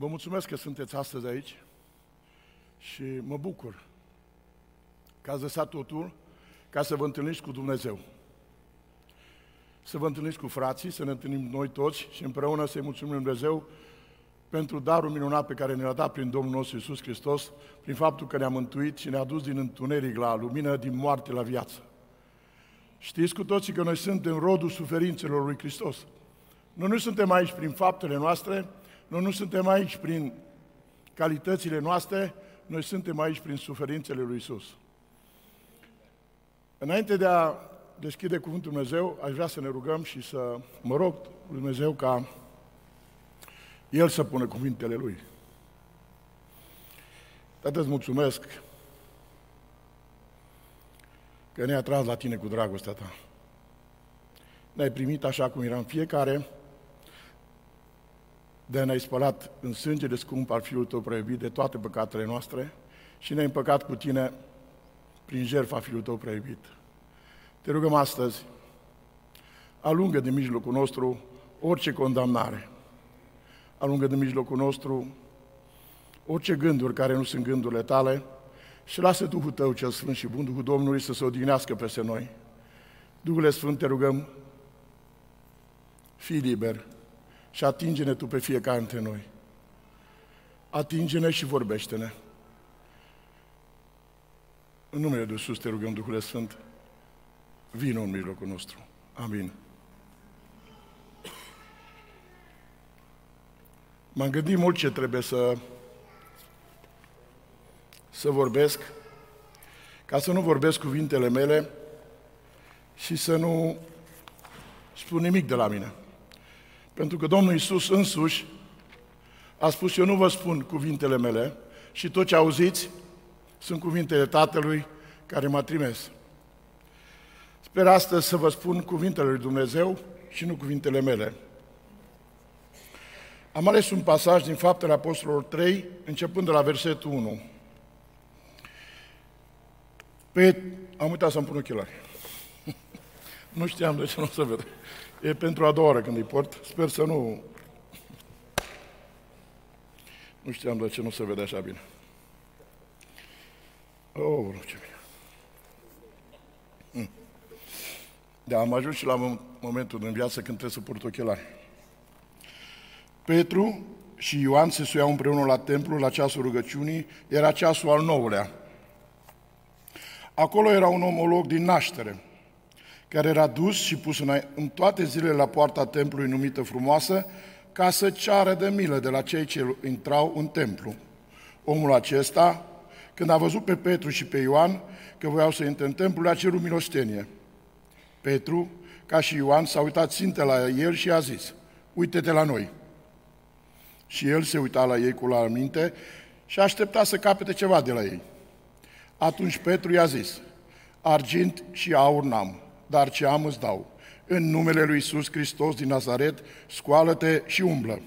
Vă mulțumesc că sunteți astăzi aici și mă bucur că ați lăsat totul ca să vă întâlniți cu Dumnezeu. Să vă întâlniți cu frații, să ne întâlnim noi toți și împreună să-i mulțumim Dumnezeu pentru darul minunat pe care ne-a dat prin Domnul nostru Iisus Hristos, prin faptul că ne-a mântuit și ne-a dus din întuneric la lumină, din moarte la viață. Știți cu toții că noi suntem rodul suferințelor lui Hristos. Noi nu suntem aici prin faptele noastre, noi nu suntem aici prin calitățile noastre, noi suntem aici prin suferințele lui Isus. Înainte de a deschide Cuvântul Dumnezeu, aș vrea să ne rugăm și să mă rog lui Dumnezeu ca El să pună cuvintele Lui. Tată, îți mulțumesc că ne-ai atras la Tine cu dragostea Ta. Ne-ai primit așa cum eram fiecare, de ne-ai spălat în sângele scump al Fiului Tău preibit de toate păcatele noastre și ne-ai împăcat cu Tine prin jertfa Fiului Tău preibit. Te rugăm astăzi, alungă din mijlocul nostru orice condamnare, alungă din mijlocul nostru orice gânduri care nu sunt gândurile tale și lasă Duhul Tău cel Sfânt și Bun, Duhul Domnului să se odihnească peste noi. Duhule Sfânt, te rugăm, fii liber, și atinge-ne Tu pe fiecare dintre noi. Atinge-ne și vorbește-ne. În numele de Iisus te rugăm, Duhul Sfânt, vină în mijlocul nostru. Amin. M-am gândit mult ce trebuie să, să vorbesc, ca să nu vorbesc cuvintele mele și să nu spun nimic de la mine. Pentru că Domnul Iisus însuși a spus, eu nu vă spun cuvintele mele și tot ce auziți sunt cuvintele Tatălui care m-a trimis. Sper astăzi să vă spun cuvintele lui Dumnezeu și nu cuvintele mele. Am ales un pasaj din Faptele Apostolilor 3, începând de la versetul 1. Pe... Am uitat să-mi pun ochelari. nu știam de ce nu se vede. E pentru a doua oară când îi port. Sper să nu... Nu știam de ce nu se vede așa bine. Oh, nu ce bine. Hm. Da, am ajuns și la momentul în viață când trebuie să port ochelari. Petru și Ioan se suiau împreună la templu la ceasul rugăciunii, era ceasul al nouălea. Acolo era un omolog din naștere, care era dus și pus în, în toate zilele la poarta templului numită frumoasă, ca să ceară de milă de la cei ce intrau în templu. Omul acesta, când a văzut pe Petru și pe Ioan că voiau să intre în templu, le-a cerut milostenie. Petru, ca și Ioan, s-a uitat țintă la el și a zis, uite-te la noi. Și el se uita la ei cu la minte și aștepta să capete ceva de la ei. Atunci Petru i-a zis, argint și aur n-am, dar ce am îți dau. În numele lui Iisus Hristos din Nazaret, scoală-te și umblă.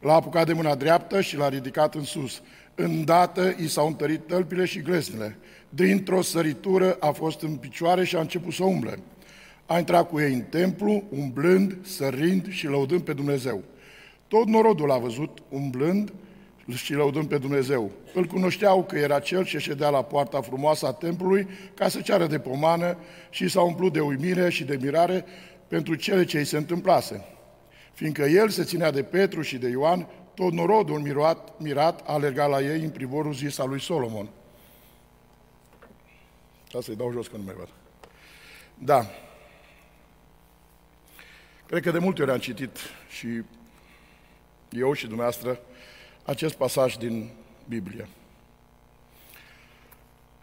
L-a apucat de mâna dreaptă și l-a ridicat în sus. Îndată i s-au întărit tălpile și glesnele. Dintr-o săritură a fost în picioare și a început să umble. A intrat cu ei în templu, umblând, sărind și lăudând pe Dumnezeu. Tot norodul a văzut, umblând și lăudând pe Dumnezeu. Îl cunoșteau că era cel ce ședea la poarta frumoasă a templului ca să ceară de pomană și s-a umplut de uimire și de mirare pentru cele ce îi se întâmplase. Fiindcă el se ținea de Petru și de Ioan, tot norodul mirat, mirat a alergat la ei în privorul zis al lui Solomon. Da, să-i dau jos că nu mai văd. Da. Cred că de multe ori am citit și eu și dumneavoastră acest pasaj din Biblie.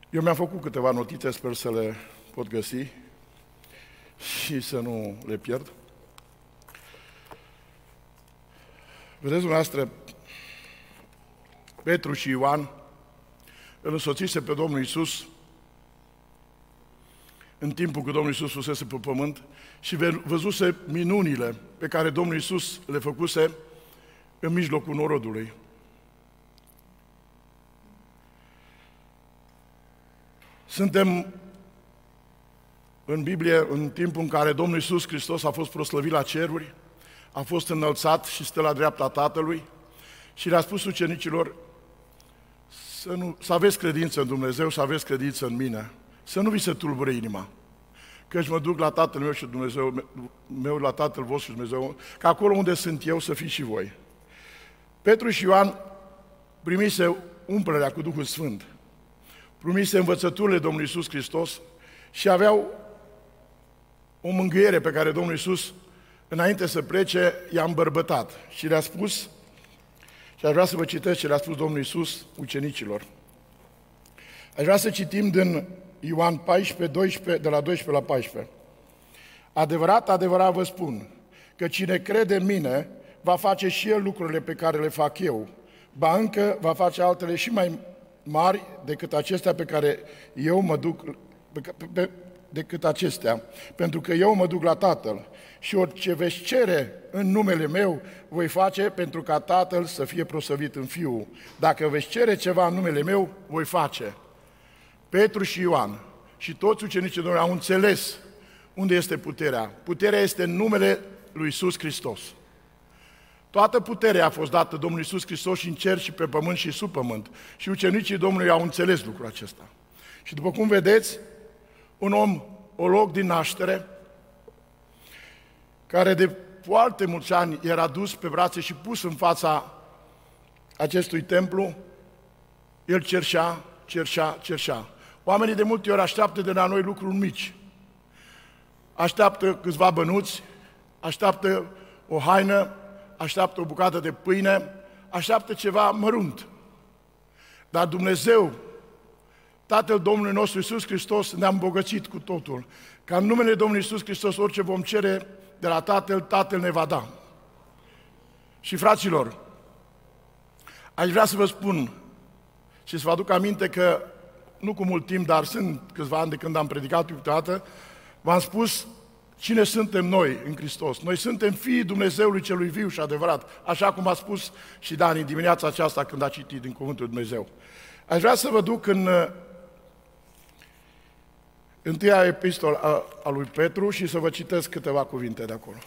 Eu mi-am făcut câteva notițe, sper să le pot găsi și să nu le pierd. Vedeți dumneavoastră, Petru și Ioan îl însoțise pe Domnul Isus în timpul când Domnul Isus fusese pe pământ și văzuse minunile pe care Domnul Isus le făcuse în mijlocul norodului. Suntem în Biblie în timpul în care Domnul Iisus Hristos a fost proslăvit la ceruri, a fost înălțat și stă la dreapta Tatălui și le-a spus ucenicilor să, nu, să aveți credință în Dumnezeu, să aveți credință în mine, să nu vi se tulbure inima. Căci mă duc la Tatăl meu și Dumnezeu meu, la Tatăl vostru și Dumnezeu, că acolo unde sunt eu să fiți și voi. Petru și Ioan primise umplerea cu Duhul Sfânt, primise învățăturile Domnului Iisus Hristos și aveau o mângâiere pe care Domnul Iisus, înainte să plece, i-a îmbărbătat și le-a spus, și aș vrea să vă citesc ce le-a spus Domnul Iisus ucenicilor. Aș vrea să citim din Ioan 14, 12, de la 12 la 14. Adevărat, adevărat vă spun că cine crede în mine va face și el lucrurile pe care le fac eu, ba încă va face altele și mai mari decât acestea pe care eu mă duc, pe, pe, decât acestea, pentru că eu mă duc la Tatăl și orice veți cere în numele meu, voi face pentru ca Tatăl să fie prosăvit în Fiul. Dacă veți cere ceva în numele meu, voi face. Petru și Ioan și toți ucenicii Domnului au înțeles unde este puterea. Puterea este în numele lui Isus Hristos. Toată puterea a fost dată Domnului Isus Hristos și în cer și pe pământ și sub pământ. Și ucenicii Domnului au înțeles lucrul acesta. Și după cum vedeți, un om olog din naștere, care de foarte mulți ani era dus pe brațe și pus în fața acestui templu, el cerșea, cerșea, cerșea. Oamenii de multe ori așteaptă de la noi lucruri mici. Așteaptă câțiva bănuți, așteaptă o haină, așteaptă o bucată de pâine, așteaptă ceva mărunt. Dar Dumnezeu, Tatăl Domnului nostru Iisus Hristos, ne-a îmbogățit cu totul. Ca în numele Domnului Iisus Hristos, orice vom cere de la Tatăl, Tatăl ne va da. Și fraților, aș vrea să vă spun și să vă aduc aminte că nu cu mult timp, dar sunt câțiva ani de când am predicat prima dată, v-am spus cine suntem noi în Hristos. Noi suntem fiii Dumnezeului celui viu și adevărat, așa cum a spus și Dani dimineața aceasta când a citit din Cuvântul Dumnezeu. Aș vrea să vă duc în uh, întâia epistol a, a lui Petru și să vă citesc câteva cuvinte de acolo.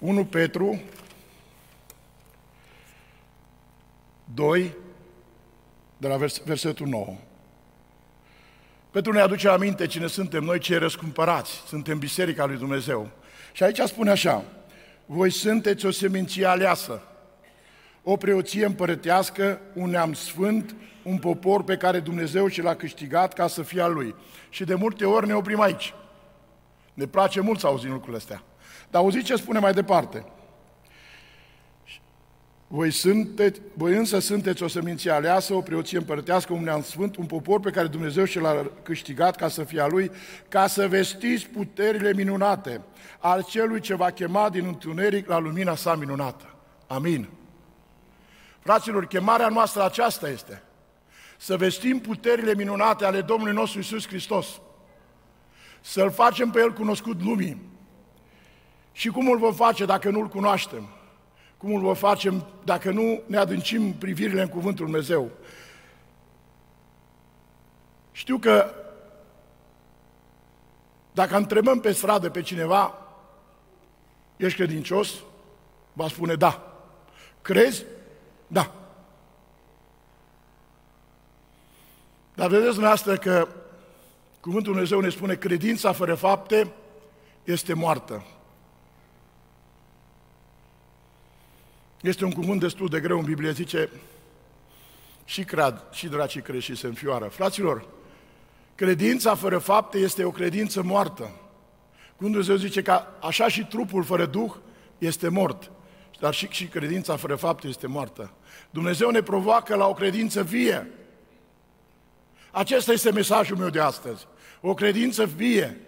1 Petru 2, de la vers- versetul 9. Petru ne aduce aminte cine suntem noi, cei răscumpărați. Suntem Biserica lui Dumnezeu. Și aici spune așa, voi sunteți o seminție aleasă, o preoție împărătească, un neam sfânt, un popor pe care Dumnezeu și l-a câștigat ca să fie al lui. Și de multe ori ne oprim aici. Ne place mult să auzim lucrurile astea. Dar auziți ce spune mai departe. Voi, sunteți, voi însă sunteți o seminție aleasă, o preoție împărătească, un neam sfânt, un popor pe care Dumnezeu și l-a câștigat ca să fie a Lui, ca să vestiți puterile minunate al Celui ce va chema din întuneric la lumina sa minunată. Amin. Fraților, chemarea noastră aceasta este. Să vestim puterile minunate ale Domnului nostru Isus Hristos. Să-L facem pe El cunoscut lumii. Și cum îl vom face dacă nu-L cunoaștem? Cum îl vom face dacă nu ne adâncim privirile în Cuvântul Dumnezeu? Știu că dacă întrebăm pe stradă pe cineva, ești credincios? Va spune da. Crezi? Da. Dar vedeți dumneavoastră că Cuvântul Dumnezeu ne spune credința fără fapte este moartă. Este un cuvânt destul de greu în Biblie, zice și crad, și dracii crești și se înfioară. Fraților, credința fără fapte este o credință moartă. Când Dumnezeu zice că așa și trupul fără Duh este mort, dar și, și credința fără fapte este moartă. Dumnezeu ne provoacă la o credință vie. Acesta este mesajul meu de astăzi. O credință vie,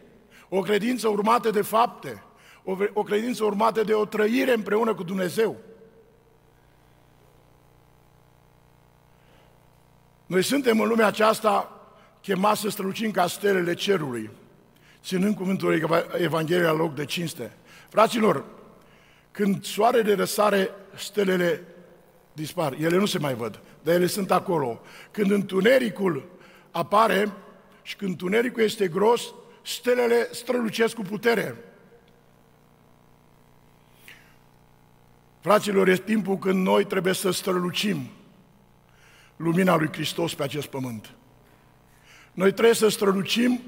o credință urmată de fapte, o, o credință urmată de o trăire împreună cu Dumnezeu. Noi suntem în lumea aceasta chemați să strălucim ca stelele cerului, ținând cuvântul Evangheliei la loc de cinste. Fraților, când soarele răsare, stelele dispar. Ele nu se mai văd, dar ele sunt acolo. Când întunericul apare, și când tunericul este gros, stelele strălucesc cu putere. Fraților, este timpul când noi trebuie să strălucim lumina lui Hristos pe acest pământ. Noi trebuie să strălucim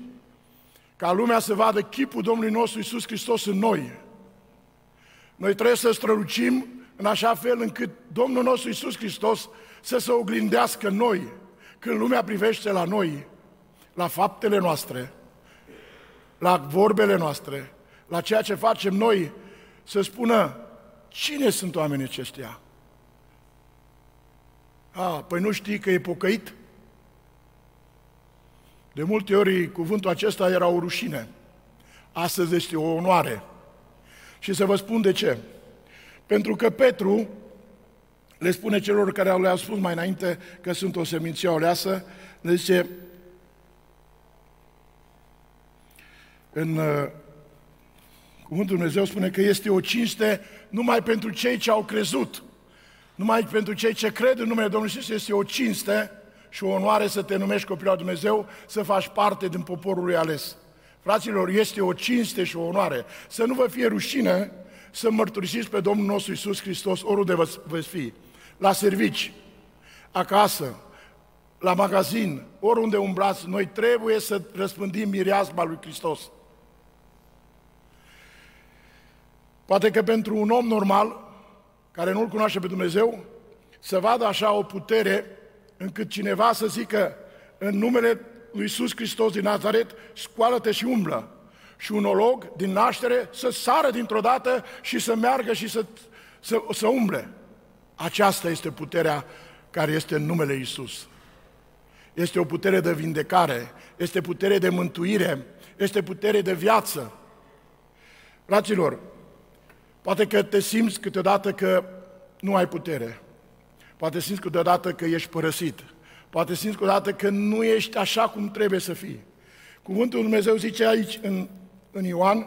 ca lumea să vadă chipul Domnului nostru Isus Hristos în noi. Noi trebuie să strălucim în așa fel încât Domnul nostru Isus Hristos să se oglindească în noi, când lumea privește la noi, la faptele noastre, la vorbele noastre, la ceea ce facem noi, să spună, cine sunt oamenii aceștia? A, păi nu știi că e pocăit? De multe ori cuvântul acesta era o rușine. Astăzi este o onoare. Și să vă spun de ce. Pentru că Petru le spune celor care le-au spus mai înainte că sunt o seminție oleasă, le zice în uh, Cuvântul Dumnezeu spune că este o cinste numai pentru cei ce au crezut. Numai pentru cei ce cred în numele Domnului Iisus este o cinste și o onoare să te numești copilul lui Dumnezeu, să faci parte din poporul lui ales. Fraților, este o cinste și o onoare. Să nu vă fie rușine să mărturisiți pe Domnul nostru Iisus Hristos oriunde veți fi. La servici, acasă, la magazin, oriunde umbrați, noi trebuie să răspândim mireasma lui Hristos. Poate că pentru un om normal, care nu-L cunoaște pe Dumnezeu, să vadă așa o putere încât cineva să zică în numele lui Iisus Hristos din Nazaret, scoală-te și umblă. Și un olog din naștere să sară dintr-o dată și să meargă și să, să, să umble. Aceasta este puterea care este în numele Iisus. Este o putere de vindecare, este putere de mântuire, este putere de viață. Fraților, poate că te simți câteodată că nu ai putere. Poate simți câteodată că ești părăsit. Poate simți câteodată că nu ești așa cum trebuie să fii. Cuvântul Lui Dumnezeu zice aici în, în Ioan,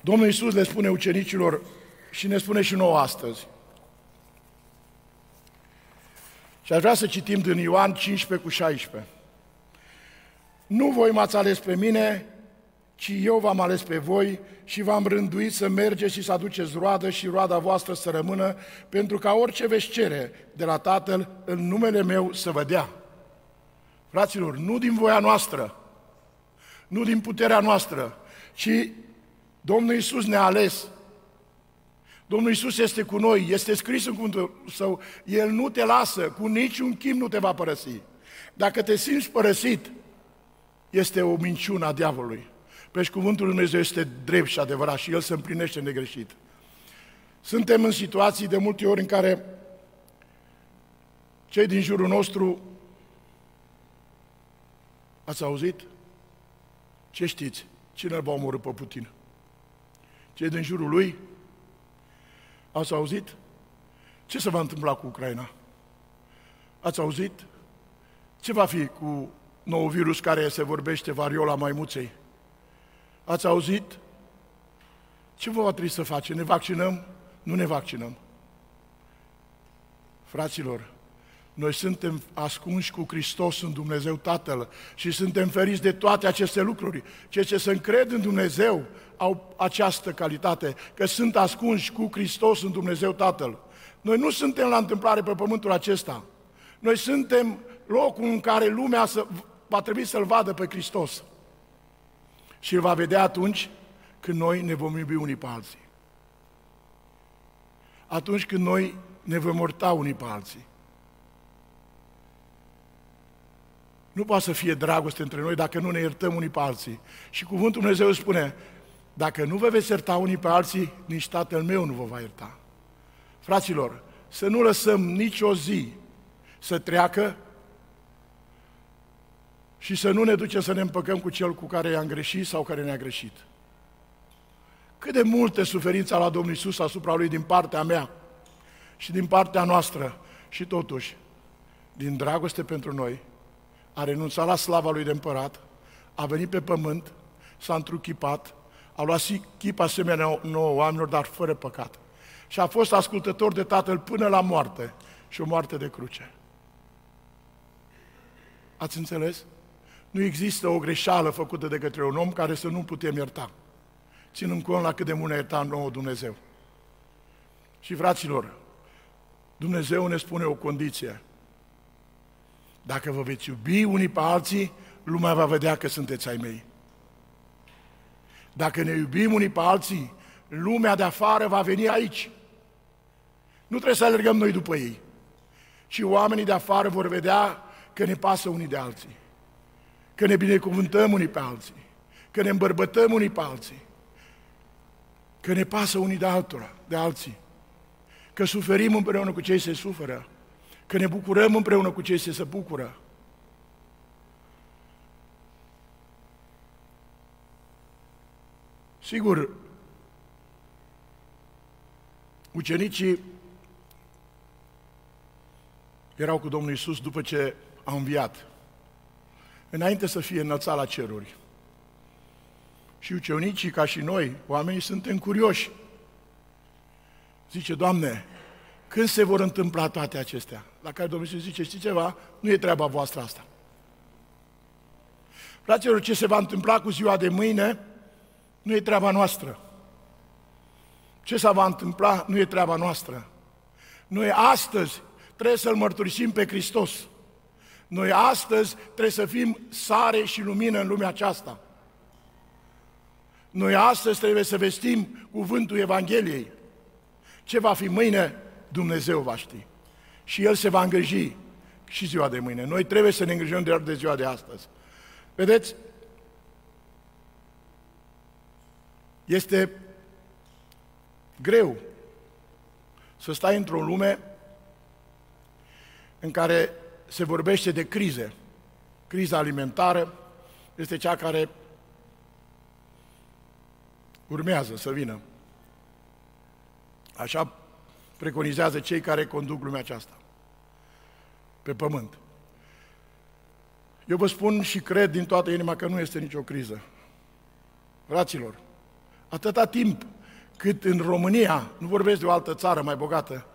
Domnul Iisus le spune ucenicilor și ne spune și nouă astăzi. Și aș vrea să citim din Ioan 15 cu 16. Nu voi m-ați ales pe mine, ci eu v-am ales pe voi și v-am rânduit să mergeți și să aduceți roadă și roada voastră să rămână, pentru ca orice veți cere de la Tatăl în numele meu să vă dea. Fraților, nu din voia noastră, nu din puterea noastră, ci Domnul Iisus ne-a ales. Domnul Iisus este cu noi, este scris în cuvântul său, El nu te lasă, cu niciun chim nu te va părăsi. Dacă te simți părăsit, este o minciună a diavolului. Păi cuvântul Lui Dumnezeu este drept și adevărat și El se împlinește negreșit. Suntem în situații de multe ori în care cei din jurul nostru Ați auzit? Ce știți? Cine îl va omorâ pe Putin? Cei din jurul lui? Ați auzit? Ce se va întâmpla cu Ucraina? Ați auzit? Ce va fi cu nou virus care se vorbește variola maimuței? Ați auzit? Ce vă va trebui să facem? Ne vaccinăm? Nu ne vaccinăm. Fraților, noi suntem ascunși cu Hristos în Dumnezeu Tatăl și suntem feriți de toate aceste lucruri. Cei ce se încred în Dumnezeu au această calitate, că sunt ascunși cu Hristos în Dumnezeu Tatăl. Noi nu suntem la întâmplare pe pământul acesta. Noi suntem locul în care lumea să, va trebui să-L vadă pe Hristos. Și îl va vedea atunci când noi ne vom iubi unii pe alții. Atunci când noi ne vom morta unii pe alții. Nu poate să fie dragoste între noi dacă nu ne iertăm unii pe alții. Și cuvântul Dumnezeu spune, dacă nu vă veți ierta unii pe alții, nici Tatăl meu nu vă va ierta. Fraților, să nu lăsăm nicio zi să treacă și să nu ne ducem să ne împăcăm cu cel cu care i-am greșit sau care ne-a greșit. Cât de multe suferințe a luat Domnul Iisus asupra Lui din partea mea și din partea noastră și totuși, din dragoste pentru noi, a renunțat la slava lui de împărat, a venit pe pământ, s-a întruchipat, a luat și chip asemenea nouă oamenilor, dar fără păcat. Și a fost ascultător de Tatăl până la moarte și o moarte de cruce. Ați înțeles? Nu există o greșeală făcută de către un om care să nu putem ierta. Ținând cont la cât de mult ne ierta nouă Dumnezeu. Și fraților, Dumnezeu ne spune o condiție. Dacă vă veți iubi unii pe alții, lumea va vedea că sunteți ai mei. Dacă ne iubim unii pe alții, lumea de afară va veni aici. Nu trebuie să alergăm noi după ei. Și oamenii de afară vor vedea că ne pasă unii de alții. Că ne binecuvântăm unii pe alții. Că ne îmbărbătăm unii pe alții. Că ne pasă unii de altora, de alții. Că suferim împreună cu cei se suferă. Că ne bucurăm împreună cu cei se se bucură. Sigur, ucenicii erau cu Domnul Isus după ce a înviat, înainte să fie înălțat la ceruri. Și ucenicii, ca și noi, oamenii, suntem curioși. Zice, Doamne, când se vor întâmpla toate acestea? La care Domnul Iisus zice, știți ceva? Nu e treaba voastră asta. Fraților, ce se va întâmpla cu ziua de mâine nu e treaba noastră. Ce se va întâmpla nu e treaba noastră. Noi astăzi trebuie să-L mărturisim pe Hristos. Noi astăzi trebuie să fim sare și lumină în lumea aceasta. Noi astăzi trebuie să vestim cuvântul Evangheliei. Ce va fi mâine, Dumnezeu va ști. Și El se va îngriji și ziua de mâine. Noi trebuie să ne îngrijim de, de ziua de astăzi. Vedeți? Este greu să stai într-o lume în care se vorbește de crize. Criza alimentară este cea care urmează să vină. Așa preconizează cei care conduc lumea aceasta pe pământ. Eu vă spun și cred din toată inima că nu este nicio criză. Fraților, atâta timp cât în România, nu vorbesc de o altă țară mai bogată,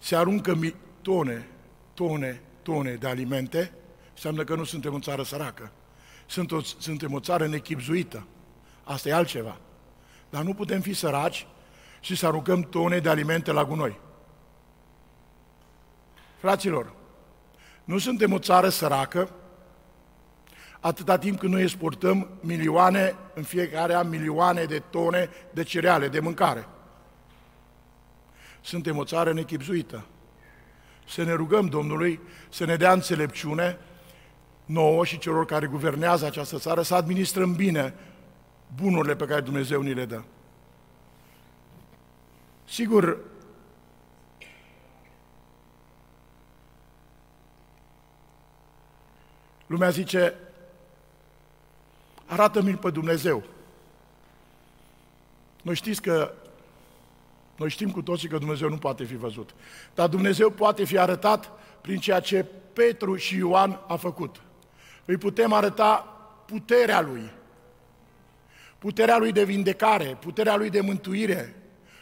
se aruncă tone, tone, tone de alimente, înseamnă că nu suntem o țară săracă. Sunt o, suntem o țară nechipzuită. Asta e altceva. Dar nu putem fi săraci și să aruncăm tone de alimente la gunoi. Fraților, nu suntem o țară săracă atâta timp când noi exportăm milioane, în fiecare an milioane de tone de cereale, de mâncare. Suntem o țară nechipzuită. Să ne rugăm Domnului să ne dea înțelepciune nouă și celor care guvernează această țară să administrăm bine bunurile pe care Dumnezeu ni le dă. Sigur, lumea zice, arată-mi pe Dumnezeu. Noi știți că, noi știm cu toții că Dumnezeu nu poate fi văzut, dar Dumnezeu poate fi arătat prin ceea ce Petru și Ioan a făcut. Îi putem arăta puterea Lui, puterea Lui de vindecare, puterea Lui de mântuire,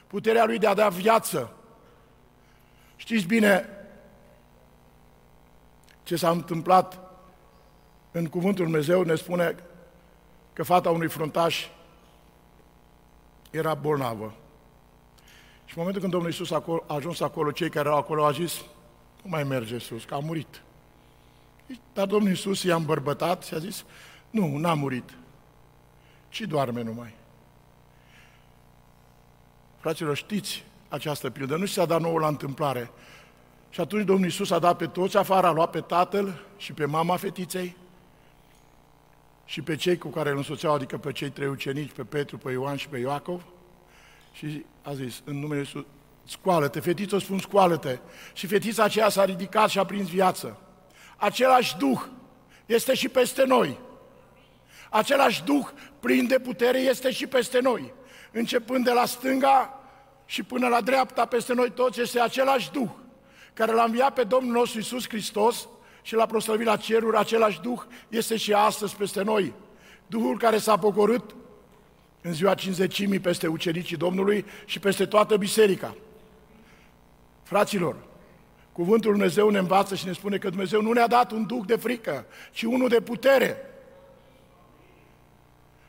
puterea Lui de a da viață. Știți bine ce s-a întâmplat în Cuvântul Dumnezeu, ne spune că fata unui fruntaș era bolnavă. Și în momentul când Domnul Iisus a ajuns acolo, cei care erau acolo au zis, nu mai merge sus, că a murit. Dar Domnul Iisus i-a îmbărbătat și a zis, nu, n-a murit, ci doarme numai. Fraților, știți această pildă, nu s-a dat nouă la întâmplare. Și atunci Domnul Iisus a dat pe toți afară, a luat pe tatăl și pe mama fetiței și pe cei cu care îl însoțeau, adică pe cei trei ucenici, pe Petru, pe Ioan și pe Iacov, și a zis, în numele Iisus, scoală-te, fetiță, spun scoală-te. Și fetița aceea s-a ridicat și a prins viață. Același Duh este și peste noi. Același Duh plin de putere este și peste noi. Începând de la stânga și până la dreapta peste noi toți este același Duh care l-a înviat pe Domnul nostru Iisus Hristos și l-a proslăvit la ceruri, același Duh este și astăzi peste noi. Duhul care s-a pogorât în ziua cinzecimii peste ucenicii Domnului și peste toată biserica. Fraților, Cuvântul Lui Dumnezeu ne învață și ne spune că Dumnezeu nu ne-a dat un duc de frică, ci unul de putere.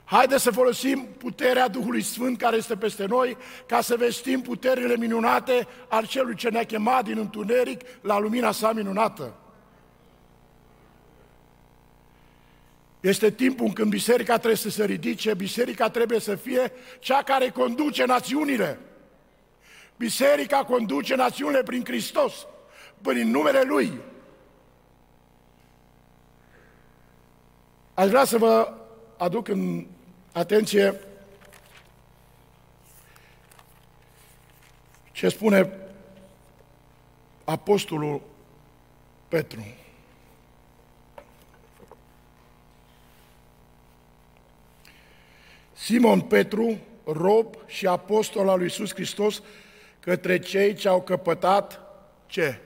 Haideți să folosim puterea Duhului Sfânt care este peste noi ca să vestim puterile minunate al celui ce ne-a chemat din întuneric la lumina sa minunată. Este timpul când biserica trebuie să se ridice, biserica trebuie să fie cea care conduce națiunile. Biserica conduce națiunile prin Hristos, prin numele Lui. Aș vrea să vă aduc în atenție ce spune Apostolul Petru. Simon Petru, rob și apostol al lui Iisus Hristos, către cei ce au căpătat ce?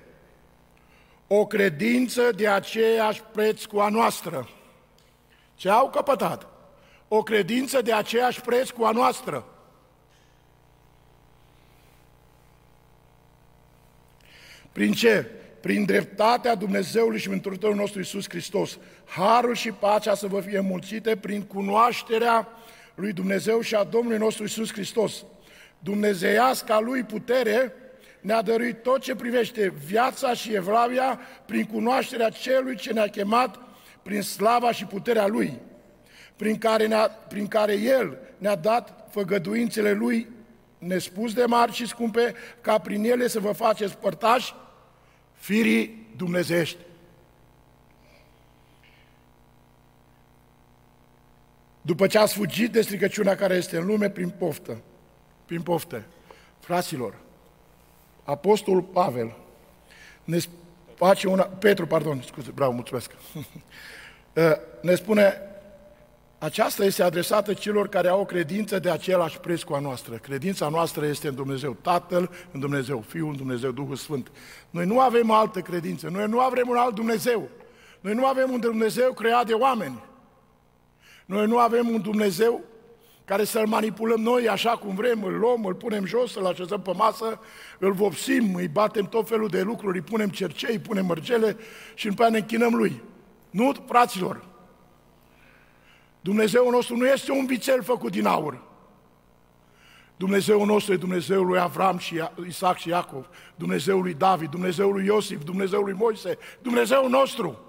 O credință de aceeași preț cu a noastră. Ce au căpătat? O credință de aceeași preț cu a noastră. Prin ce? Prin dreptatea Dumnezeului și Mântuitorul nostru Iisus Hristos. Harul și pacea să vă fie mulțite prin cunoașterea lui Dumnezeu și a Domnului nostru Isus Hristos. Dumnezeiasca lui putere ne-a dăruit tot ce privește viața și evlavia prin cunoașterea celui ce ne-a chemat prin slava și puterea lui, prin care, ne-a, prin care el ne-a dat făgăduințele lui nespus de mari și scumpe, ca prin ele să vă faceți părtași firii dumnezești. După ce ați fugit de stricăciunea care este în lume prin poftă, prin pofte, fraților, Apostolul Pavel ne face una, Petru, pardon, scuze, bravo, mulțumesc, uh, ne spune, aceasta este adresată celor care au o credință de același preț cu a noastră. Credința noastră este în Dumnezeu Tatăl, în Dumnezeu Fiul, în Dumnezeu Duhul Sfânt. Noi nu avem altă credință, noi nu avem un alt Dumnezeu. Noi nu avem un Dumnezeu creat de oameni. Noi nu avem un Dumnezeu care să-L manipulăm noi așa cum vrem, îl luăm, îl punem jos, îl așezăm pe masă, îl vopsim, îi batem tot felul de lucruri, îi punem cercei, îi punem mărgele și după ne închinăm Lui. Nu, fraților! Dumnezeul nostru nu este un vițel făcut din aur. Dumnezeul nostru e Dumnezeul lui Avram și Isaac și Iacov, Dumnezeul lui David, Dumnezeul lui Iosif, Dumnezeul lui Moise, Dumnezeul nostru.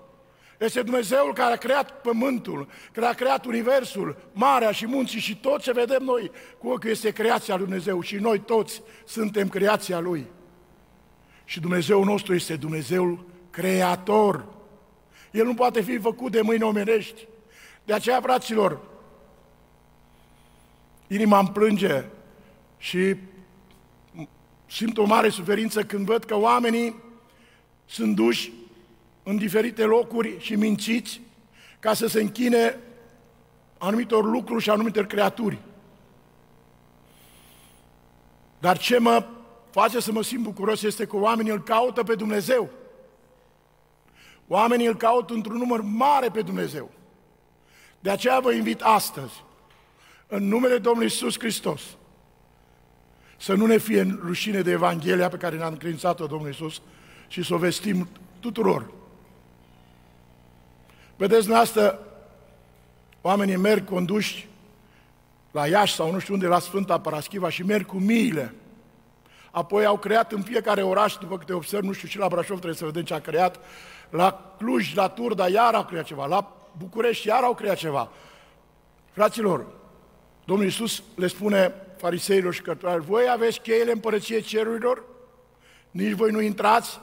Este Dumnezeul care a creat pământul, care a creat universul, marea și munții și tot ce vedem noi cu ochiul este creația lui Dumnezeu și noi toți suntem creația Lui. Și Dumnezeul nostru este Dumnezeul creator. El nu poate fi făcut de mâini omenești. De aceea, fraților, inima îmi plânge și simt o mare suferință când văd că oamenii sunt duși în diferite locuri și mințiți ca să se închine anumitor lucruri și anumitor creaturi. Dar ce mă face să mă simt bucuros este că oamenii îl caută pe Dumnezeu. Oamenii îl caută într-un număr mare pe Dumnezeu. De aceea vă invit astăzi, în numele Domnului Isus Hristos, să nu ne fie rușine de Evanghelia pe care ne-a încredințat-o Domnul Isus și să o vestim tuturor. Vedeți, dumneavoastră, oamenii merg conduși la Iași sau nu știu unde, la Sfânta Paraschiva și merg cu miile. Apoi au creat în fiecare oraș, după câte observ, nu știu, și la Brașov trebuie să vedem ce a creat, la Cluj, la Turda, iar au creat ceva, la București, iar au creat ceva. Fraților, Domnul Iisus le spune fariseilor și cărturari, voi aveți cheile împărăției cerurilor, nici voi nu intrați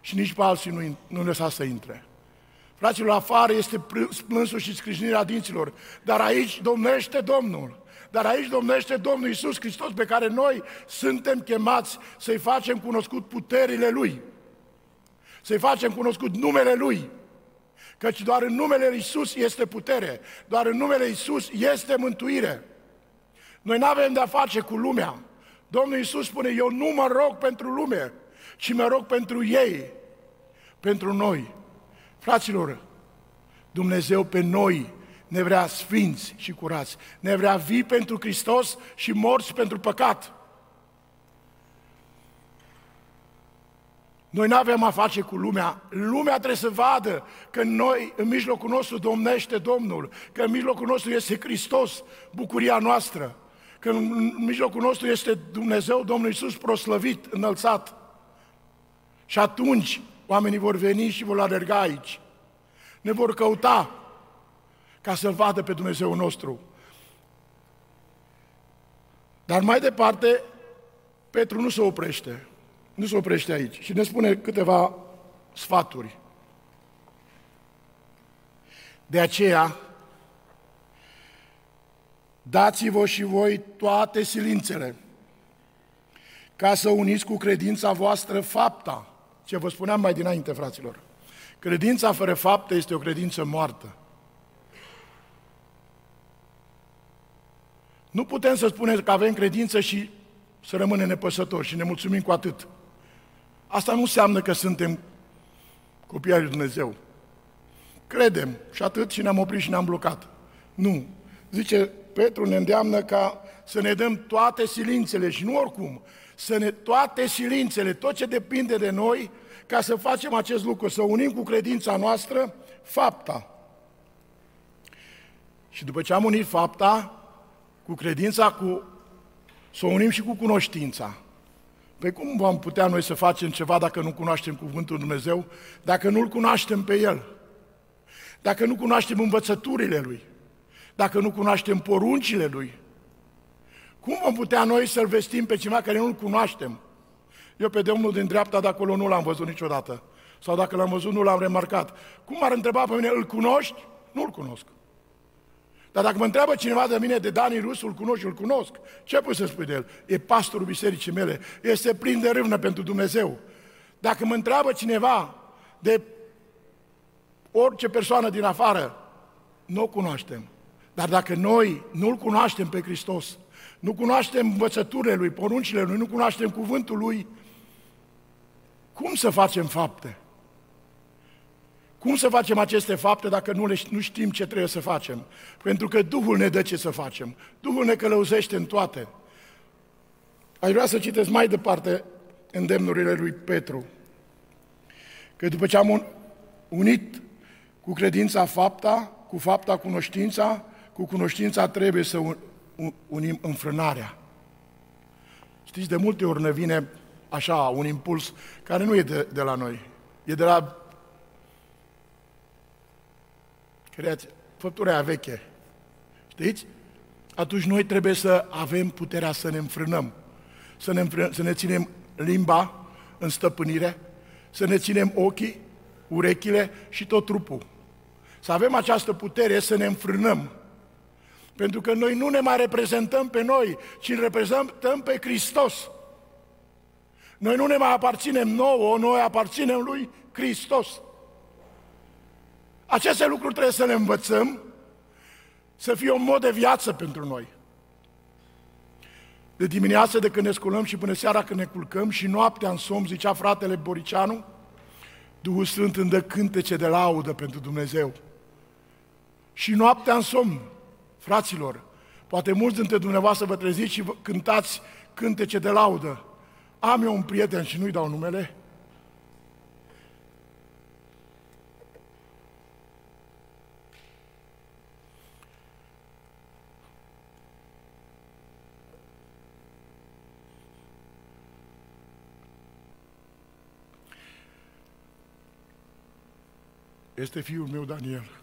și nici pe alții nu, nu lăsați să intre. Fraților, afară este plânsul și scrijnirea dinților, dar aici domnește Domnul. Dar aici domnește Domnul Isus Hristos pe care noi suntem chemați să-i facem cunoscut puterile Lui. Să-i facem cunoscut numele Lui. Căci doar în numele Lui Isus este putere, doar în numele Isus este mântuire. Noi nu avem de-a face cu lumea. Domnul Isus spune, eu nu mă rog pentru lume, ci mă rog pentru ei, pentru noi. Fraților, Dumnezeu pe noi ne vrea sfinți și curați, ne vrea vii pentru Hristos și morți pentru păcat. Noi nu avem a face cu lumea. Lumea trebuie să vadă că noi, în mijlocul nostru, domnește Domnul, că în mijlocul nostru este Hristos, bucuria noastră, că în mijlocul nostru este Dumnezeu, Domnul Iisus, proslăvit, înălțat. Și atunci oamenii vor veni și vor alerga aici. Ne vor căuta ca să-L vadă pe Dumnezeu nostru. Dar mai departe, Petru nu se oprește. Nu se oprește aici și ne spune câteva sfaturi. De aceea, dați-vă și voi toate silințele, ca să uniți cu credința voastră fapta. Ce vă spuneam mai dinainte, fraților. Credința fără fapte este o credință moartă. Nu putem să spunem că avem credință și să rămânem nepăsători și ne mulțumim cu atât. Asta nu înseamnă că suntem copii ai lui Dumnezeu. Credem și atât și ne-am oprit și ne-am blocat. Nu. Zice, Petru ne îndeamnă ca să ne dăm toate silințele și nu oricum, să ne toate silințele, tot ce depinde de noi, ca să facem acest lucru, să unim cu credința noastră fapta. Și după ce am unit fapta, cu credința, cu, să o unim și cu cunoștința. Păi cum vom putea noi să facem ceva dacă nu cunoaștem Cuvântul Dumnezeu, dacă nu-L cunoaștem pe El? Dacă nu cunoaștem învățăturile Lui? Dacă nu cunoaștem poruncile Lui? Cum vom putea noi să-L vestim pe cineva care nu-L cunoaștem? Eu pe Domnul din dreapta de acolo nu l-am văzut niciodată. Sau dacă l-am văzut, nu l-am remarcat. Cum ar întreba pe mine, îl cunoști? Nu-l cunosc. Dar dacă mă întreabă cineva de mine, de Dani Rus, îl cunosc, îl cunosc, ce poți să spui de el? E pastorul bisericii mele, este plin de râvnă pentru Dumnezeu. Dacă mă întreabă cineva de orice persoană din afară, nu o cunoaștem. Dar dacă noi nu-L cunoaștem pe Hristos, nu cunoaștem învățăturile Lui, poruncile Lui, nu cunoaștem cuvântul Lui, cum să facem fapte? Cum să facem aceste fapte dacă nu, le, nu știm ce trebuie să facem? Pentru că Duhul ne dă ce să facem. Duhul ne călăuzește în toate. Aș vrea să citesc mai departe îndemnurile lui Petru. Că după ce am unit cu credința fapta, cu fapta cunoștința, cu cunoștința trebuie să unim înfrânarea. Știți, de multe ori ne vine așa un impuls care nu e de, de la noi, e de la creația, făptura aia veche. Știți? Atunci noi trebuie să avem puterea să ne înfrânăm, să ne, înfrânăm, să ne ținem limba în stăpânire, să ne ținem ochii, urechile și tot trupul. Să avem această putere să ne înfrânăm. Pentru că noi nu ne mai reprezentăm pe noi, ci îl reprezentăm pe Hristos. Noi nu ne mai aparținem nouă, noi aparținem lui Hristos. Aceste lucruri trebuie să le învățăm, să fie un mod de viață pentru noi. De dimineață de când ne sculăm și până seara când ne culcăm și noaptea în somn, zicea fratele Boriceanu, Duhul Sfânt îmi dă cântece de laudă pentru Dumnezeu. Și noaptea în somn, fraților, poate mulți dintre dumneavoastră vă treziți și vă cântați cântece de laudă. Am eu un prieten și nu-i dau numele, este fiul meu Daniel.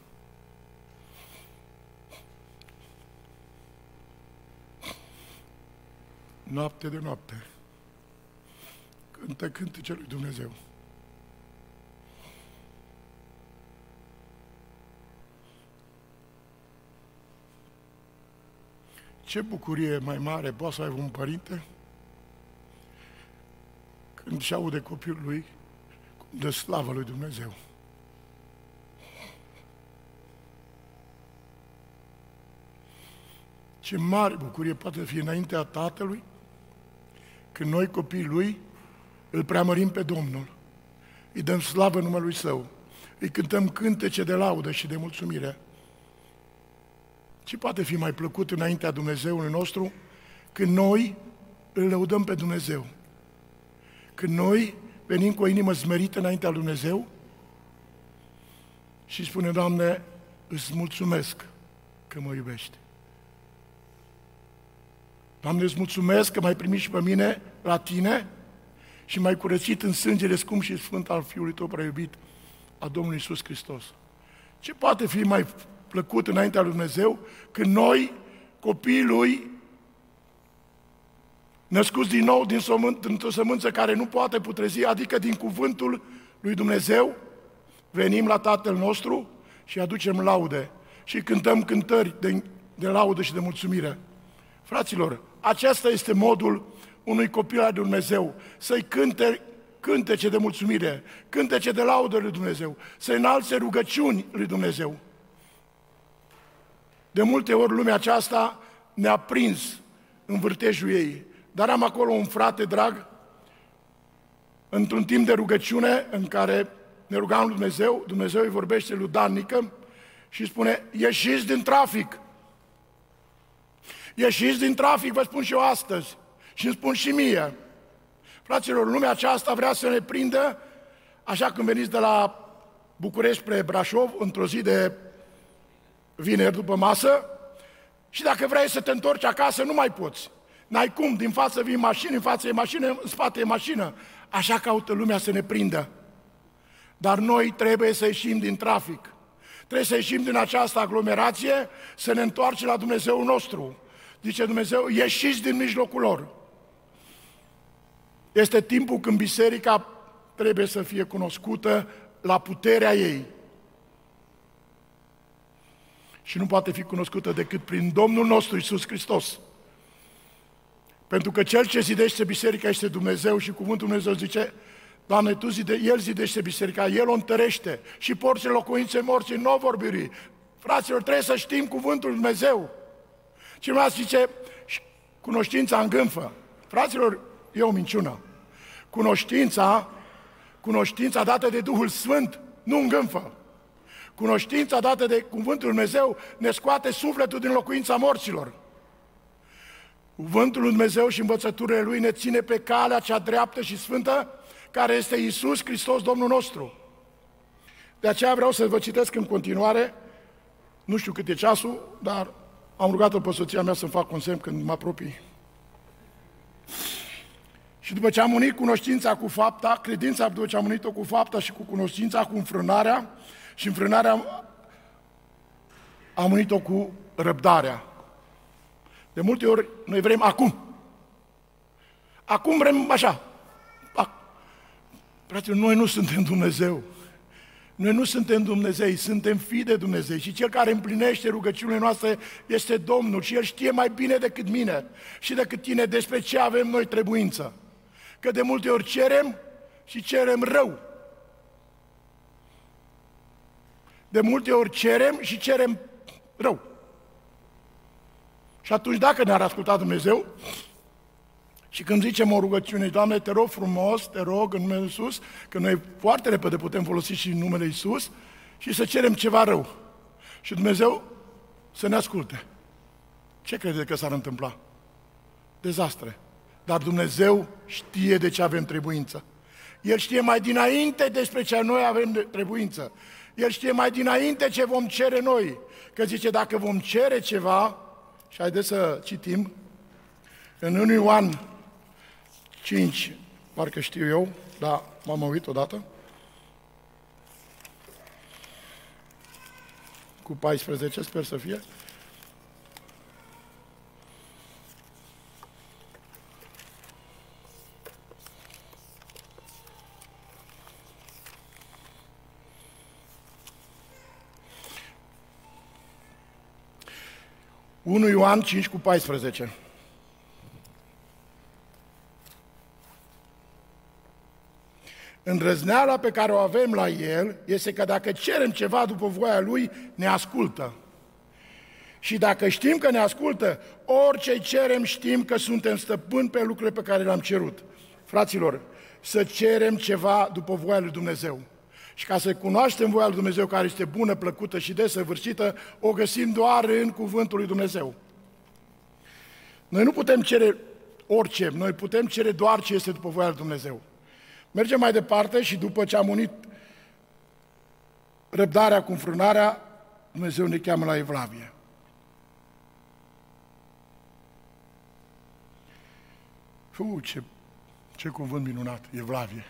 Noapte de noapte. Cântă cântece lui Dumnezeu. Ce bucurie mai mare poate să aibă un părinte când și aude copilul lui de slavă lui Dumnezeu. Ce mare bucurie poate fi înaintea Tatălui când noi, copiii Lui, îl preamărim pe Domnul, îi dăm slavă numelui Său, îi cântăm cântece de laudă și de mulțumire. Ce poate fi mai plăcut înaintea Dumnezeului nostru când noi îl lăudăm pe Dumnezeu? Când noi venim cu o inimă zmerită înaintea lui Dumnezeu și spune, Doamne, îți mulțumesc că mă iubești. Doamne, îți mulțumesc că m-ai primit și pe mine la Tine și m-ai curățit în sângele scump și sfânt al Fiului Tău prea iubit, a Domnului Iisus Hristos. Ce poate fi mai plăcut înaintea lui Dumnezeu când noi, copiii Lui, născuți din nou din sământ, dintr-o sămânță care nu poate putrezi, adică din cuvântul lui Dumnezeu, venim la Tatăl nostru și aducem laude și cântăm cântări de, de laudă și de mulțumire. Fraților, acesta este modul unui copil al Dumnezeu, să-i cânte cântece de mulțumire, cântece de laudă lui Dumnezeu, să înalțe rugăciuni lui Dumnezeu. De multe ori lumea aceasta ne-a prins în vârtejul ei, dar am acolo un frate drag, într-un timp de rugăciune în care ne rugam lui Dumnezeu, Dumnezeu îi vorbește lui Dan Nică și spune, ieșiți din trafic. Ieșiți din trafic, vă spun și eu astăzi. Și îmi spun și mie. Fraților, lumea aceasta vrea să ne prindă, așa când veniți de la București spre Brașov, într-o zi de vineri după masă, și dacă vrei să te întorci acasă, nu mai poți. N-ai cum, din față vii mașini, în față e mașină, în spate e mașină. Așa caută lumea să ne prindă. Dar noi trebuie să ieșim din trafic. Trebuie să ieșim din această aglomerație, să ne întoarcem la Dumnezeu nostru. Zice Dumnezeu, ieșiți din mijlocul lor. Este timpul când biserica trebuie să fie cunoscută la puterea ei. Și nu poate fi cunoscută decât prin Domnul nostru Isus Hristos. Pentru că cel ce zidește biserica este Dumnezeu și cuvântul Dumnezeu zice, Doamne, Tu zide, El zidește biserica, El o întărește și porțile locuințe morții nu vor birui. Fraților, trebuie să știm cuvântul Dumnezeu. Cineva zice, cunoștința îngânfă. Fraților, e o minciună. Cunoștința, cunoștința dată de Duhul Sfânt nu îngânfă. Cunoștința dată de Cuvântul Dumnezeu ne scoate sufletul din locuința morților. Cuvântul lui Dumnezeu și învățăturile Lui ne ține pe calea cea dreaptă și sfântă, care este Isus Hristos, Domnul nostru. De aceea vreau să vă citesc în continuare, nu știu cât e ceasul, dar am rugat-o pe soția mea să-mi fac un semn când mă apropii. Și după ce am unit cunoștința cu fapta, credința după ce am unit-o cu fapta și cu cunoștința cu înfrânarea, și înfrânarea am unit-o cu răbdarea. De multe ori noi vrem acum. Acum vrem așa. Fraților, noi nu suntem Dumnezeu. Noi nu suntem Dumnezei, suntem fii de Dumnezeu și Cel care împlinește rugăciunile noastre este Domnul și El știe mai bine decât mine și decât tine despre ce avem noi trebuință. Că de multe ori cerem și cerem rău. De multe ori cerem și cerem rău. Și atunci dacă ne-ar asculta Dumnezeu, și când zicem o rugăciune, Doamne, te rog frumos, te rog în numele Iisus, că noi foarte repede putem folosi și în numele Iisus și să cerem ceva rău. Și Dumnezeu să ne asculte. Ce crede că s-ar întâmpla? Dezastre. Dar Dumnezeu știe de ce avem trebuință. El știe mai dinainte despre ce noi avem trebuință. El știe mai dinainte ce vom cere noi. Că zice, dacă vom cere ceva, și haideți să citim, în 1 Ioan 5, parcă știu eu, dar m-am uit odată, cu 14, sper să fie. Unu Ioan 5 cu 14. Îndrăzneala pe care o avem la El este că dacă cerem ceva după voia Lui, ne ascultă. Și dacă știm că ne ascultă, orice cerem știm că suntem stăpâni pe lucrurile pe care le-am cerut. Fraților, să cerem ceva după voia lui Dumnezeu. Și ca să cunoaștem voia lui Dumnezeu care este bună, plăcută și desăvârșită, o găsim doar în cuvântul lui Dumnezeu. Noi nu putem cere orice, noi putem cere doar ce este după voia lui Dumnezeu. Mergem mai departe și după ce am unit răbdarea cu înfrânarea, Dumnezeu ne cheamă la Evlavie. Fu, ce, ce cuvânt minunat, Evlavie.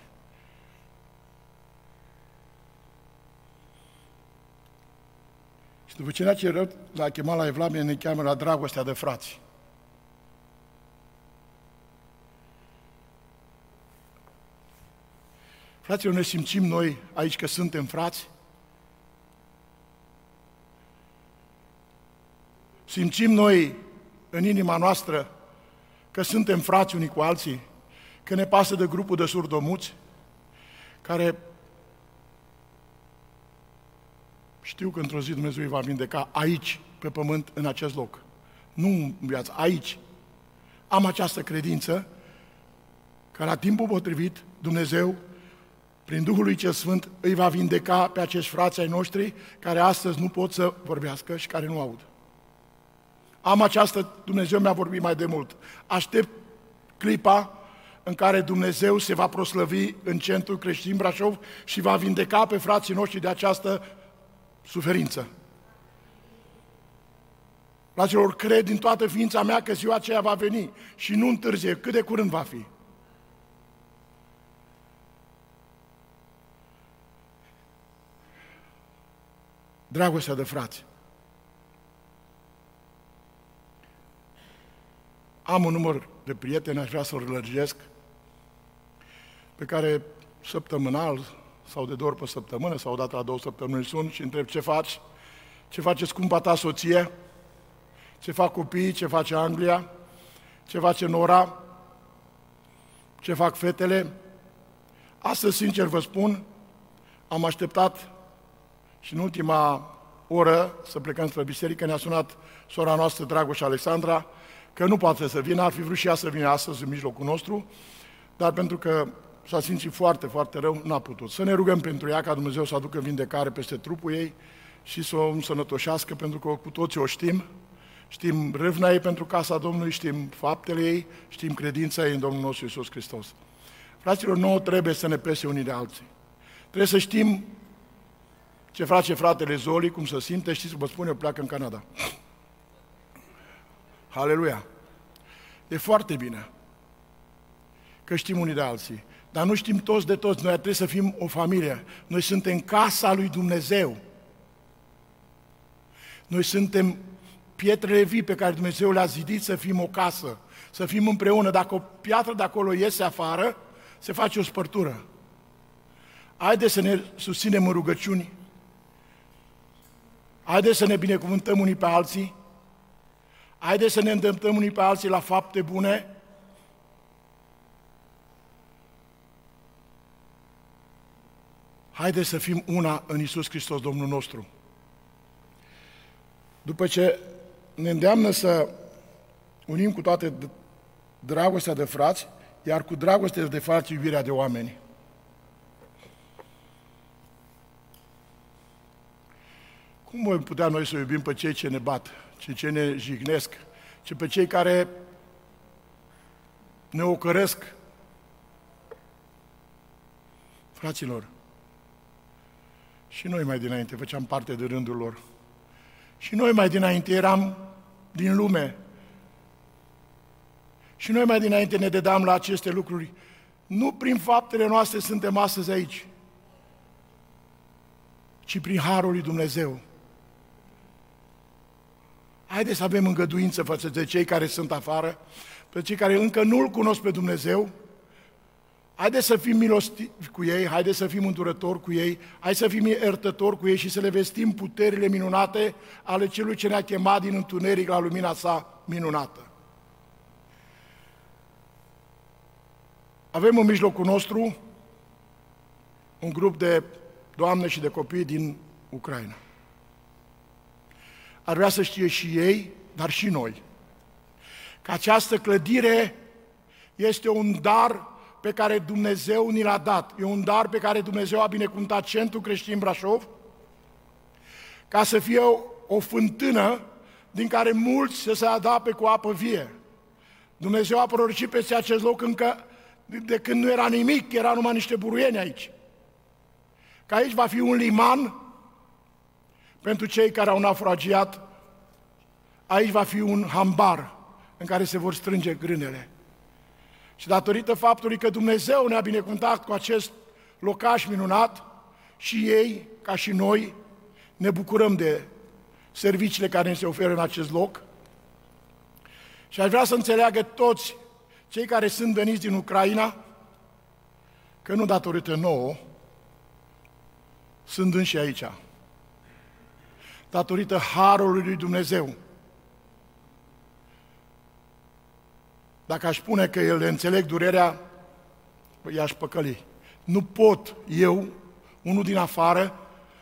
Și după ce ne-a cerut, l-a chemat la Evlavie, ne cheamă la dragostea de frați. Fraților, ne simțim noi aici că suntem frați? Simțim noi în inima noastră că suntem frați unii cu alții, că ne pasă de grupul de surdomuți, care știu că într-o zi Dumnezeu îi va vindeca aici, pe pământ, în acest loc. Nu în viață, aici. Am această credință că la timpul potrivit Dumnezeu, prin Duhul lui cel Sfânt, îi va vindeca pe acești frați ai noștri care astăzi nu pot să vorbească și care nu aud. Am această, Dumnezeu mi-a vorbit mai de mult. Aștept clipa în care Dumnezeu se va proslăvi în centrul creștin Brașov și va vindeca pe frații noștri de această suferință. Fraților, cred din toată ființa mea că ziua aceea va veni și nu întârzie. Cât de curând va fi? Dragostea de frați. Am un număr de prieteni, aș vrea să-l lărgesc, pe care săptămânal sau de două ori pe săptămână sau o dată la două săptămâni sun și întreb ce faci, ce face scumpa ta soție, ce fac copiii, ce face Anglia, ce face Nora, ce fac fetele. Astăzi, sincer vă spun, am așteptat și în ultima oră să plecăm spre biserică, ne-a sunat sora noastră, Dragoș Alexandra, că nu poate să vină, ar fi vrut și ea să vină astăzi în mijlocul nostru, dar pentru că s-a simțit foarte, foarte rău, n-a putut. Să ne rugăm pentru ea ca Dumnezeu să aducă vindecare peste trupul ei și să o însănătoșească, pentru că cu toții o știm. Știm râvna ei pentru casa Domnului, știm faptele ei, știm credința ei în Domnul nostru Iisus Hristos. Fraților, nouă trebuie să ne pese unii de alții. Trebuie să știm ce face fratele Zoli, cum să simte, știți, vă spun eu, pleacă în Canada. Aleluia! E foarte bine că știm unii de alții. Dar nu știm toți de toți, noi trebuie să fim o familie. Noi suntem casa lui Dumnezeu. Noi suntem pietrele vii pe care Dumnezeu le-a zidit să fim o casă, să fim împreună. Dacă o piatră de acolo iese afară, se face o spărtură. Haideți să ne susținem în rugăciuni. Haideți să ne binecuvântăm unii pe alții. Haideți să ne îndemnăm unii pe alții la fapte bune. Haideți să fim una în Isus Hristos, Domnul nostru. După ce ne îndeamnă să unim cu toate dragostea de frați, iar cu dragostea de frați iubirea de oameni. Cum vom putea noi să iubim pe cei ce ne bat, ce ce ne jignesc, ci pe cei care ne ocăresc? Fraților, și noi mai dinainte făceam parte de rândul lor. Și noi mai dinainte eram din lume. Și noi mai dinainte ne dedam la aceste lucruri. Nu prin faptele noastre suntem astăzi aici, ci prin Harul lui Dumnezeu. Haideți să avem îngăduință față de cei care sunt afară, pe cei care încă nu-L cunosc pe Dumnezeu, Haideți să fim milostivi cu ei, haideți să fim îndurători cu ei, hai să fim iertători cu ei și să le vestim puterile minunate ale celui ce ne-a chemat din întuneric la lumina sa minunată. Avem în mijlocul nostru un grup de doamne și de copii din Ucraina. Ar vrea să știe și ei, dar și noi, că această clădire este un dar pe care Dumnezeu ni l-a dat. E un dar pe care Dumnezeu a binecuvântat Centrul Creștin Brașov ca să fie o, o fântână din care mulți să se adape cu apă vie. Dumnezeu a prorocit peste acest loc încă de când nu era nimic, era numai niște buruieni aici. Că aici va fi un liman pentru cei care au naufragiat, aici va fi un hambar în care se vor strânge grânele. Și datorită faptului că Dumnezeu ne-a binecuvântat cu acest locaș minunat, și ei, ca și noi, ne bucurăm de serviciile care ne se oferă în acest loc. Și aș vrea să înțeleagă toți cei care sunt veniți din Ucraina, că nu datorită nouă, sunt înși aici. Datorită Harului lui Dumnezeu. Dacă aș spune că el înțeleg durerea, i-aș păcăli. Nu pot eu, unul din afară,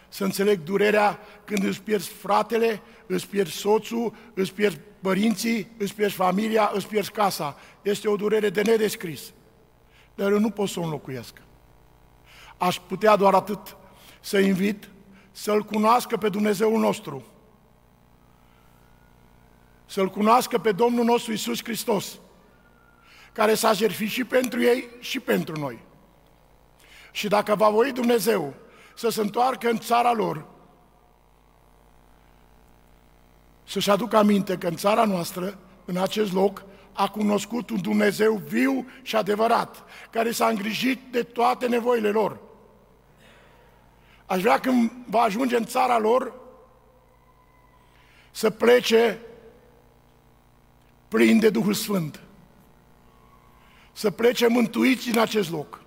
să înțeleg durerea când îți pierzi fratele, îți pierzi soțul, îți pierzi părinții, îți pierzi familia, îți pierzi casa. Este o durere de nedescris. Dar eu nu pot să o înlocuiesc. Aș putea doar atât să invit să-L cunoască pe Dumnezeul nostru, să-L cunoască pe Domnul nostru Isus Hristos, care s-a jertfit și pentru ei și pentru noi. Și dacă va voi Dumnezeu să se întoarcă în țara lor, să-și aducă aminte că în țara noastră, în acest loc, a cunoscut un Dumnezeu viu și adevărat, care s-a îngrijit de toate nevoile lor. Aș vrea când va ajunge în țara lor să plece plin de Duhul Sfânt. Să plece mântuiți în acest loc.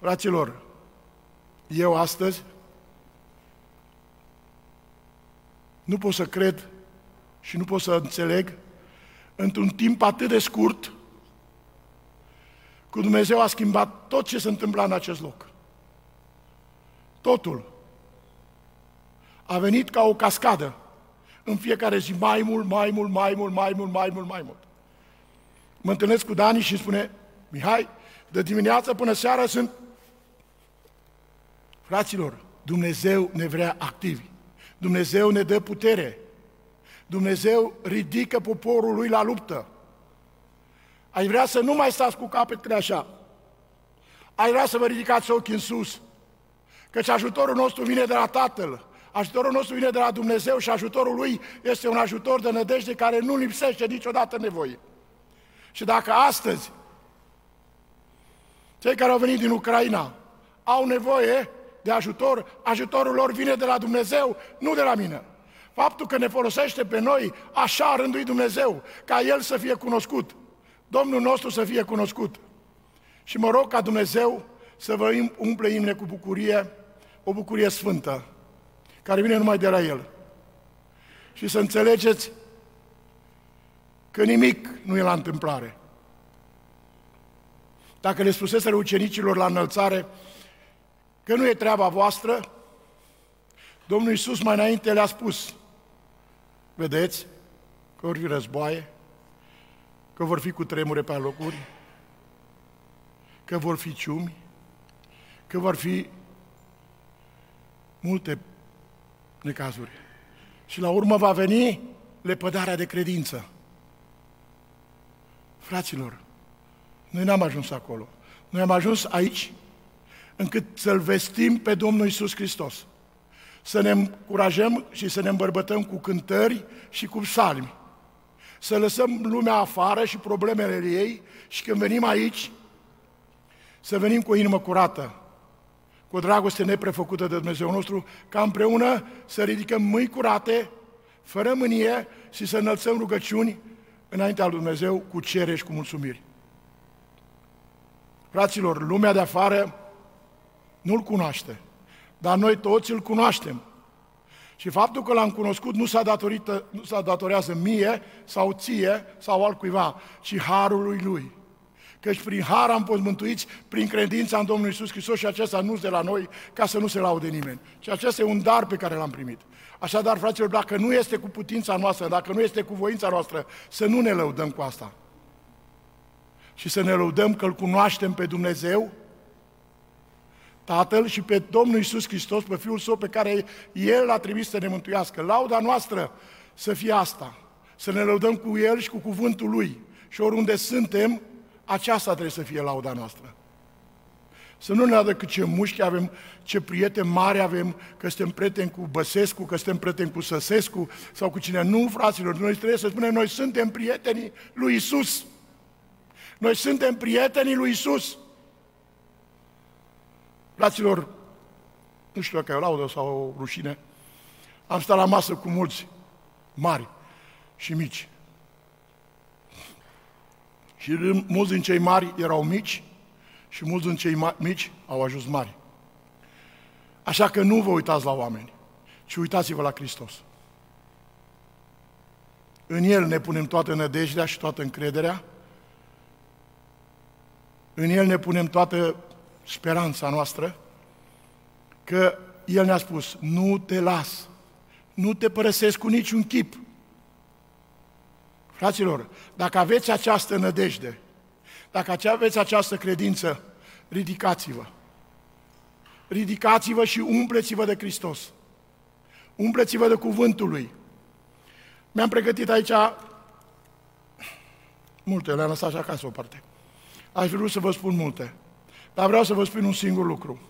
Fraților, eu astăzi nu pot să cred și nu pot să înțeleg într-un timp atât de scurt cu Dumnezeu a schimbat tot ce se întâmpla în acest loc. Totul. A venit ca o cascadă. În fiecare zi mai mult, mai mult, mai mult, mai mult, mai mult, mai mult. Mă întâlnesc cu Dani și îmi spune, Mihai, de dimineață până seara sunt... Fraților, Dumnezeu ne vrea activi. Dumnezeu ne dă putere. Dumnezeu ridică poporul lui la luptă. Ai vrea să nu mai stați cu capetele așa. Ai vrea să vă ridicați ochii în sus. Căci ajutorul nostru vine de la Tatăl. Ajutorul nostru vine de la Dumnezeu și ajutorul Lui este un ajutor de nădejde care nu lipsește niciodată nevoie. Și dacă astăzi cei care au venit din Ucraina au nevoie de ajutor, ajutorul lor vine de la Dumnezeu, nu de la mine. Faptul că ne folosește pe noi, așa a rânduit Dumnezeu, ca El să fie cunoscut. Domnul nostru să fie cunoscut. Și mă rog ca Dumnezeu să vă umple inimile cu bucurie, o bucurie sfântă, care vine numai de la El. Și să înțelegeți că nimic nu e la întâmplare. Dacă le spuseseră ucenicilor la înălțare că nu e treaba voastră, Domnul Iisus mai înainte le-a spus, vedeți că ori fi războaie, că vor fi cu tremure pe locuri, că vor fi ciumi, că vor fi multe necazuri. Și la urmă va veni lepădarea de credință. Fraților, noi n-am ajuns acolo. Noi am ajuns aici încât să-L vestim pe Domnul Isus Hristos. Să ne încurajăm și să ne îmbărbătăm cu cântări și cu psalmi să lăsăm lumea afară și problemele ei și când venim aici, să venim cu o inimă curată, cu o dragoste neprefăcută de Dumnezeu nostru, ca împreună să ridicăm mâini curate, fără mânie și să înălțăm rugăciuni înaintea lui Dumnezeu cu cere și cu mulțumiri. Fraților, lumea de afară nu-L cunoaște, dar noi toți îl cunoaștem. Și faptul că l-am cunoscut nu s-a, datorită, nu s-a datorează mie sau ție sau altcuiva, ci harului lui. Căci prin har am fost mântuiți prin credința în Domnul Isus Hristos și acesta nu de la noi ca să nu se laude nimeni. Și acesta e un dar pe care l-am primit. Așadar, fraților, dacă nu este cu putința noastră, dacă nu este cu voința noastră, să nu ne lăudăm cu asta. Și să ne lăudăm că îl cunoaștem pe Dumnezeu Tatăl și pe Domnul Isus Hristos, pe Fiul Său pe care El l-a trimis să ne mântuiască. Lauda noastră să fie asta. să ne lăudăm cu El și cu cuvântul Lui. Și oriunde suntem, aceasta trebuie să fie lauda noastră. Să nu ne adă cât ce mușchi avem, ce prieteni mari avem, că suntem prieteni cu Băsescu, că suntem prieteni cu Săsescu sau cu cine. Nu, fraților, noi trebuie să spunem, noi suntem prietenii lui Isus. Noi suntem prietenii lui Isus. Fraților, nu știu dacă e o laudă sau o rușine, am stat la masă cu mulți mari și mici. Și mulți din cei mari erau mici și mulți din cei mici au ajuns mari. Așa că nu vă uitați la oameni, ci uitați-vă la Hristos. În El ne punem toată nădejdea și toată încrederea. În El ne punem toată speranța noastră că El ne-a spus, nu te las, nu te părăsesc cu niciun chip. Fraților, dacă aveți această nădejde, dacă aveți această credință, ridicați-vă. Ridicați-vă și umpleți-vă de Hristos. Umpleți-vă de cuvântul Lui. Mi-am pregătit aici multe, le-am lăsat așa acasă o parte. Aș vrea să vă spun multe, dar vreau să vă spun un singur lucru.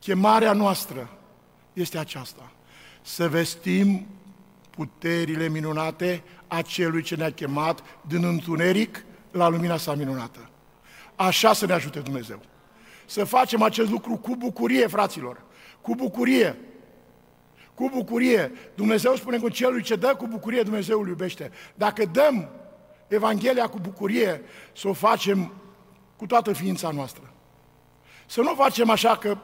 Chemarea noastră este aceasta. Să vestim puterile minunate a celui ce ne-a chemat din întuneric la lumina sa minunată. Așa să ne ajute Dumnezeu. Să facem acest lucru cu bucurie, fraților. Cu bucurie. Cu bucurie. Dumnezeu spune că celui ce dă cu bucurie, Dumnezeu îl iubește. Dacă dăm Evanghelia cu bucurie, să o facem cu toată ființa noastră. Să nu facem așa că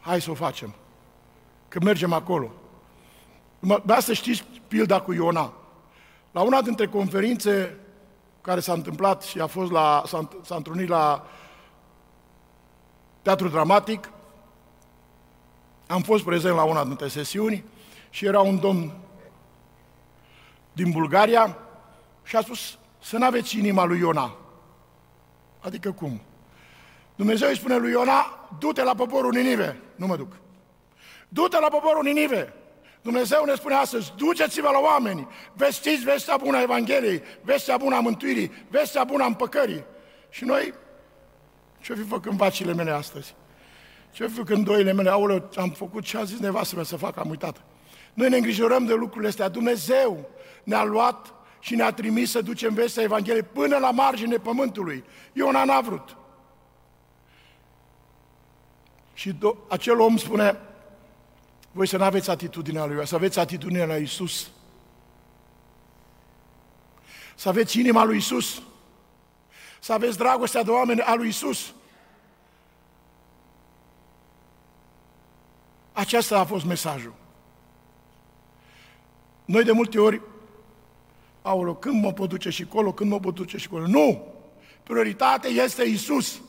hai să o facem, că mergem acolo. Dar să știți pilda cu Iona. La una dintre conferințe care s-a întâmplat și a fost la, s-a, s-a întrunit la Teatru Dramatic, am fost prezent la una dintre sesiuni și era un domn din Bulgaria și a spus să nu aveți inima lui Iona. Adică cum? Dumnezeu îi spune lui Iona, du-te la poporul Ninive. Nu mă duc. Du-te la poporul Ninive. Dumnezeu ne spune astăzi, duceți-vă la oameni, vestiți vestea bună a Evangheliei, vestea bună a mântuirii, vestea bună a împăcării. Și noi, ce-o fi făcând vacile mele astăzi? Ce-o fi făcând doile mele? Aoleu, am făcut ce a zis nevastă mea să fac, am uitat. Noi ne îngrijorăm de lucrurile astea. Dumnezeu ne-a luat și ne-a trimis să ducem vestea Evangheliei până la margine pământului. Iona n-a vrut. Și do- acel om spune, voi să nu aveți atitudinea lui, să aveți atitudinea la Isus. Să aveți inima lui Isus. Să aveți dragostea de oameni a lui Isus. Aceasta a fost mesajul. Noi de multe ori, aolo, când mă pot duce și colo, când mă pot duce și colo. Nu! Prioritatea este Isus.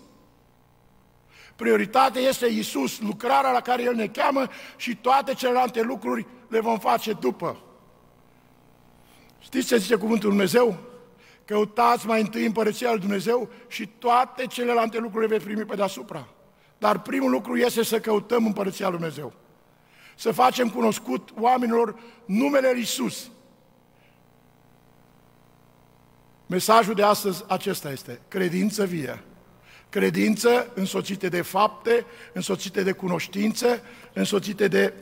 Prioritatea este Isus, lucrarea la care El ne cheamă și toate celelalte lucruri le vom face după. Știți ce zice cuvântul Dumnezeu? Căutați mai întâi împărăția lui Dumnezeu și toate celelalte lucruri le veți primi pe deasupra. Dar primul lucru este să căutăm împărăția lui Dumnezeu. Să facem cunoscut oamenilor numele lui Isus. Mesajul de astăzi acesta este, credință vie. Credință însoțite de fapte, însoțite de cunoștință, însoțite de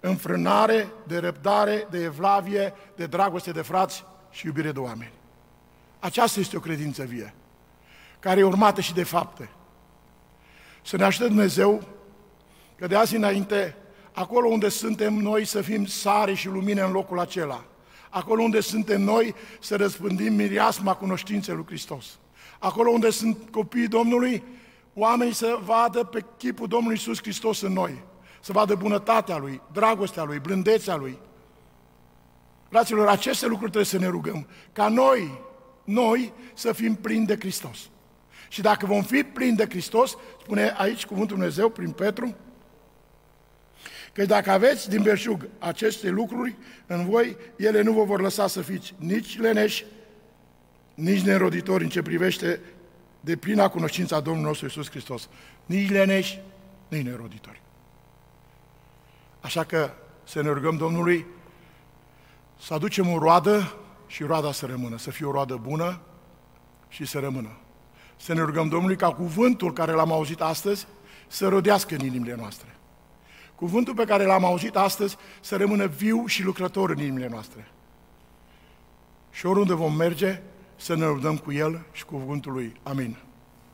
înfrânare, de răbdare, de evlavie, de dragoste de frați și iubire de oameni. Aceasta este o credință vie, care e urmată și de fapte. Să ne așteptăm Dumnezeu că de azi înainte, acolo unde suntem noi, să fim sare și lumină în locul acela. Acolo unde suntem noi, să răspândim miriasma cunoștinței lui Hristos acolo unde sunt copiii Domnului, oamenii să vadă pe chipul Domnului Iisus Hristos în noi, să vadă bunătatea Lui, dragostea Lui, blândețea Lui. Fraților, aceste lucruri trebuie să ne rugăm, ca noi, noi să fim plini de Hristos. Și dacă vom fi plini de Hristos, spune aici cuvântul Dumnezeu prin Petru, că dacă aveți din berșug aceste lucruri în voi, ele nu vă vor lăsa să fiți nici leneși, nici neroditori în ce privește de plina cunoștința Domnului nostru Iisus Hristos. Nici leneși, nici neroditori. Așa că să ne rugăm Domnului să aducem o roadă și roada să rămână, să fie o roadă bună și să rămână. Să ne rugăm Domnului ca cuvântul care l-am auzit astăzi să rodească în inimile noastre. Cuvântul pe care l-am auzit astăzi să rămână viu și lucrător în inimile noastre. Și oriunde vom merge, să ne rugăm cu El și cu cuvântul Lui. Amin.